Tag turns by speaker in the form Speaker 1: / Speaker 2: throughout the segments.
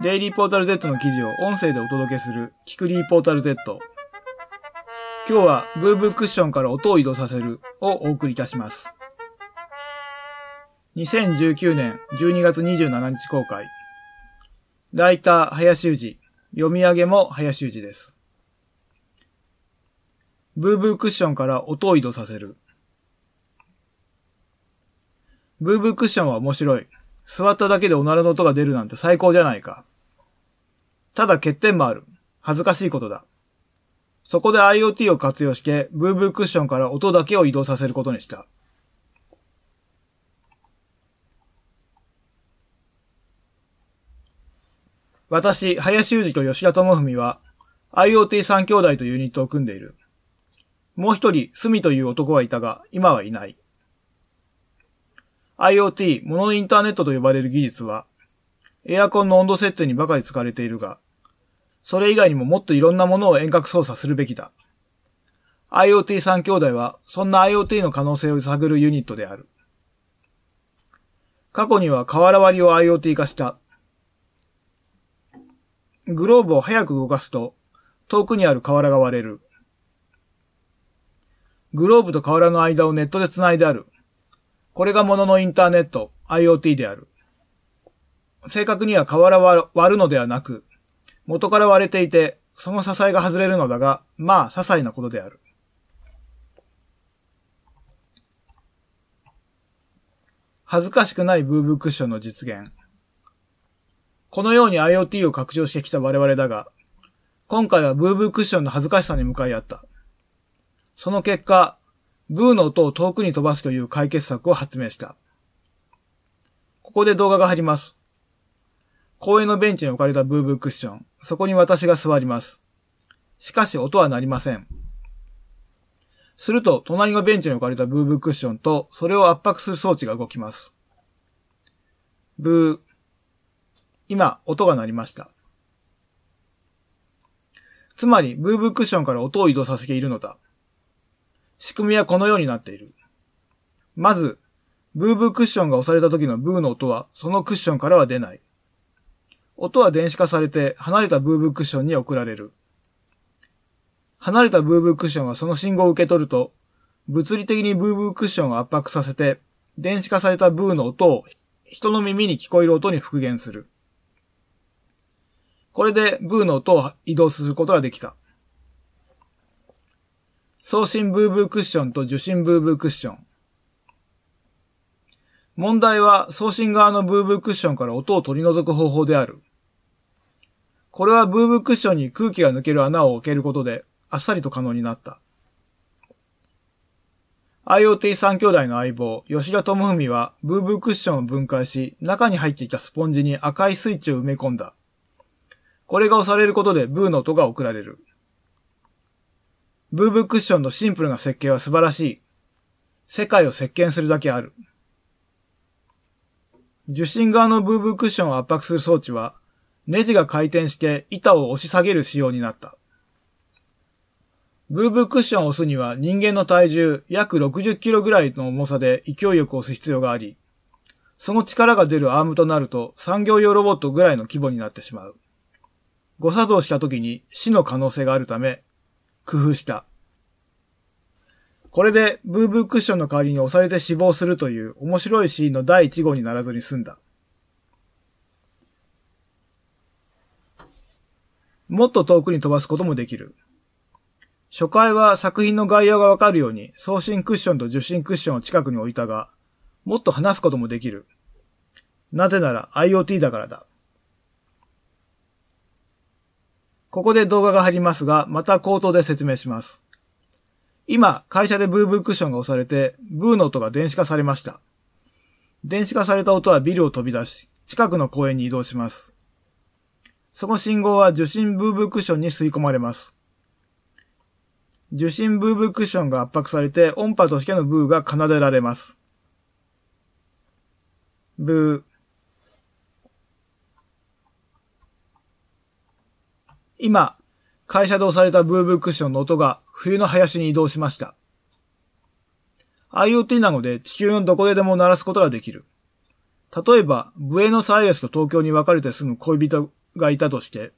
Speaker 1: デイリーポータル Z の記事を音声でお届けするキクリーポータル Z。今日はブーブークッションから音を移動させるをお送りいたします。2019年12月27日公開。ライター、林氏。読み上げも林氏です。ブーブークッションから音を移動させる。ブーブークッションは面白い。座っただけでおならの音が出るなんて最高じゃないか。ただ欠点もある。恥ずかしいことだ。そこで IoT を活用して、ブーブークッションから音だけを移動させることにした。私、林裕二と吉田智文は、IoT3 兄弟とユニットを組んでいる。もう一人、スミという男がいたが、今はいない。IoT、物のインターネットと呼ばれる技術は、エアコンの温度設定にばかり使われているが、それ以外にももっといろんなものを遠隔操作するべきだ。IoT3 兄弟は、そんな IoT の可能性を探るユニットである。過去には瓦割りを IoT 化した。グローブを早く動かすと、遠くにある瓦が割れる。グローブと瓦の間をネットで繋いである。これが物のインターネット、IoT である。正確には瓦は割るのではなく、元から割れていて、その支えが外れるのだが、まあ、些細なことである。恥ずかしくないブーブークッションの実現。このように IoT を拡張してきた我々だが、今回はブーブークッションの恥ずかしさに向かい合った。その結果、ブーの音を遠くに飛ばすという解決策を発明した。ここで動画が入ります。公園のベンチに置かれたブーブークッション。そこに私が座ります。しかし音は鳴りません。すると、隣のベンチに置かれたブーブークッションと、それを圧迫する装置が動きます。ブー。今、音が鳴りました。つまり、ブーブークッションから音を移動させているのだ。仕組みはこのようになっている。まず、ブーブークッションが押された時のブーの音は、そのクッションからは出ない。音は電子化されて、離れたブーブークッションに送られる。離れたブーブークッションはその信号を受け取ると、物理的にブーブークッションを圧迫させて、電子化されたブーの音を人の耳に聞こえる音に復元する。これでブーの音を移動することができた。送信ブーブークッションと受信ブーブークッション。問題は送信側のブーブークッションから音を取り除く方法である。これはブーブークッションに空気が抜ける穴を開けることであっさりと可能になった。IoT3 兄弟の相棒、吉田智文はブーブークッションを分解し、中に入っていたスポンジに赤いスイッチを埋め込んだ。これが押されることでブーの音が送られる。ブーブークッションのシンプルな設計は素晴らしい。世界を席巻するだけある。受信側のブーブークッションを圧迫する装置は、ネジが回転して板を押し下げる仕様になった。ブーブークッションを押すには人間の体重約60キロぐらいの重さで勢いよく押す必要があり、その力が出るアームとなると産業用ロボットぐらいの規模になってしまう。誤作動した時に死の可能性があるため、工夫した。これでブーブークッションの代わりに押されて死亡するという面白いシーンの第1号にならずに済んだ。もっと遠くに飛ばすこともできる。初回は作品の概要がわかるように送信クッションと受信クッションを近くに置いたが、もっと離すこともできる。なぜなら IoT だからだ。ここで動画が入りますが、また口頭で説明します。今、会社でブーブークッションが押されて、ブーの音が電子化されました。電子化された音はビルを飛び出し、近くの公園に移動します。その信号は受信ブーブークッションに吸い込まれます。受信ブーブークッションが圧迫されて音波としてのブーが奏でられます。ブー。今、会社で押されたブーブークッションの音が冬の林に移動しました。IoT なので地球のどこででも鳴らすことができる。例えば、ブエノスアイレスと東京に別れて住む恋人がいたとして、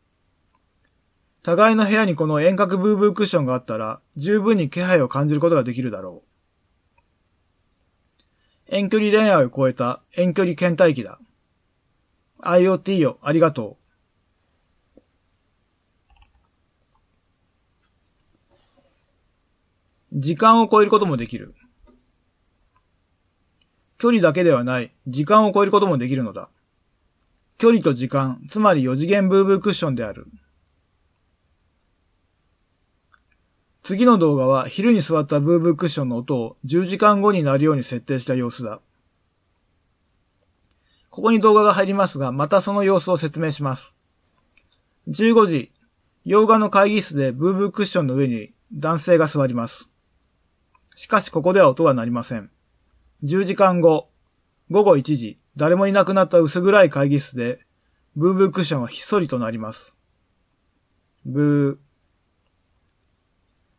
Speaker 1: 互いの部屋にこの遠隔ブーブークッションがあったら、十分に気配を感じることができるだろう。遠距離恋愛を超えた遠距離倦怠期だ。IoT よ、ありがとう。時間を超えることもできる。距離だけではない、時間を超えることもできるのだ。距離と時間、つまり4次元ブーブークッションである。次の動画は昼に座ったブーブークッションの音を10時間後になるように設定した様子だ。ここに動画が入りますが、またその様子を説明します。15時、洋画の会議室でブーブークッションの上に男性が座ります。しかしここでは音が鳴りません。10時間後、午後1時、誰もいなくなった薄暗い会議室で、ブーブークッションはひっそりとなります。ブ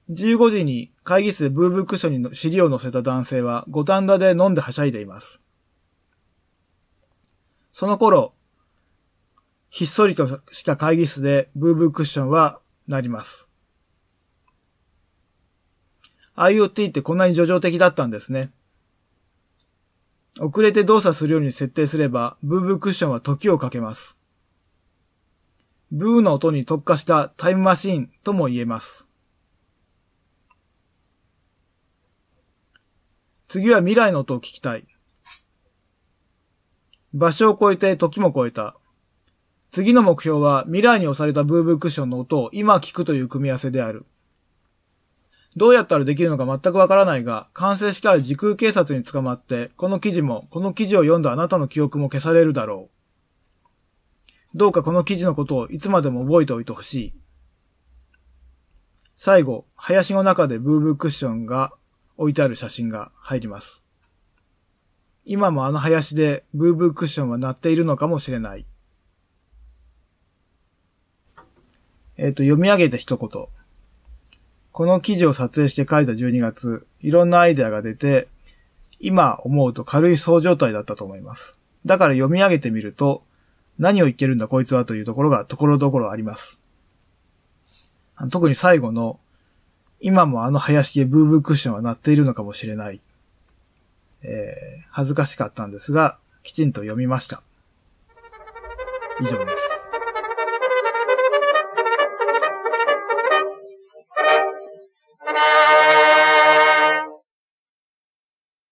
Speaker 1: ー。15時に会議室でブーブークッションに尻を乗せた男性は五反田で飲んではしゃいでいます。その頃、ひっそりとした会議室でブーブークッションはなります。IoT ってこんなに叙情的だったんですね。遅れて動作するように設定すれば、ブーブークッションは時をかけます。ブーの音に特化したタイムマシーンとも言えます。次は未来の音を聞きたい。場所を超えて時も超えた。次の目標は未来に押されたブーブークッションの音を今聞くという組み合わせである。どうやったらできるのか全くわからないが、完成してある時空警察に捕まって、この記事も、この記事を読んだあなたの記憶も消されるだろう。どうかこの記事のことをいつまでも覚えておいてほしい。最後、林の中でブーブークッションが置いてある写真が入ります。今もあの林でブーブークッションは鳴っているのかもしれない。えっ、ー、と、読み上げた一言。この記事を撮影して書いた12月、いろんなアイデアが出て、今思うと軽いそう状態だったと思います。だから読み上げてみると、何を言ってるんだこいつはというところがところどころあります。特に最後の、今もあの林でブーブークッションは鳴っているのかもしれない。えー、恥ずかしかったんですが、きちんと読みました。以上です。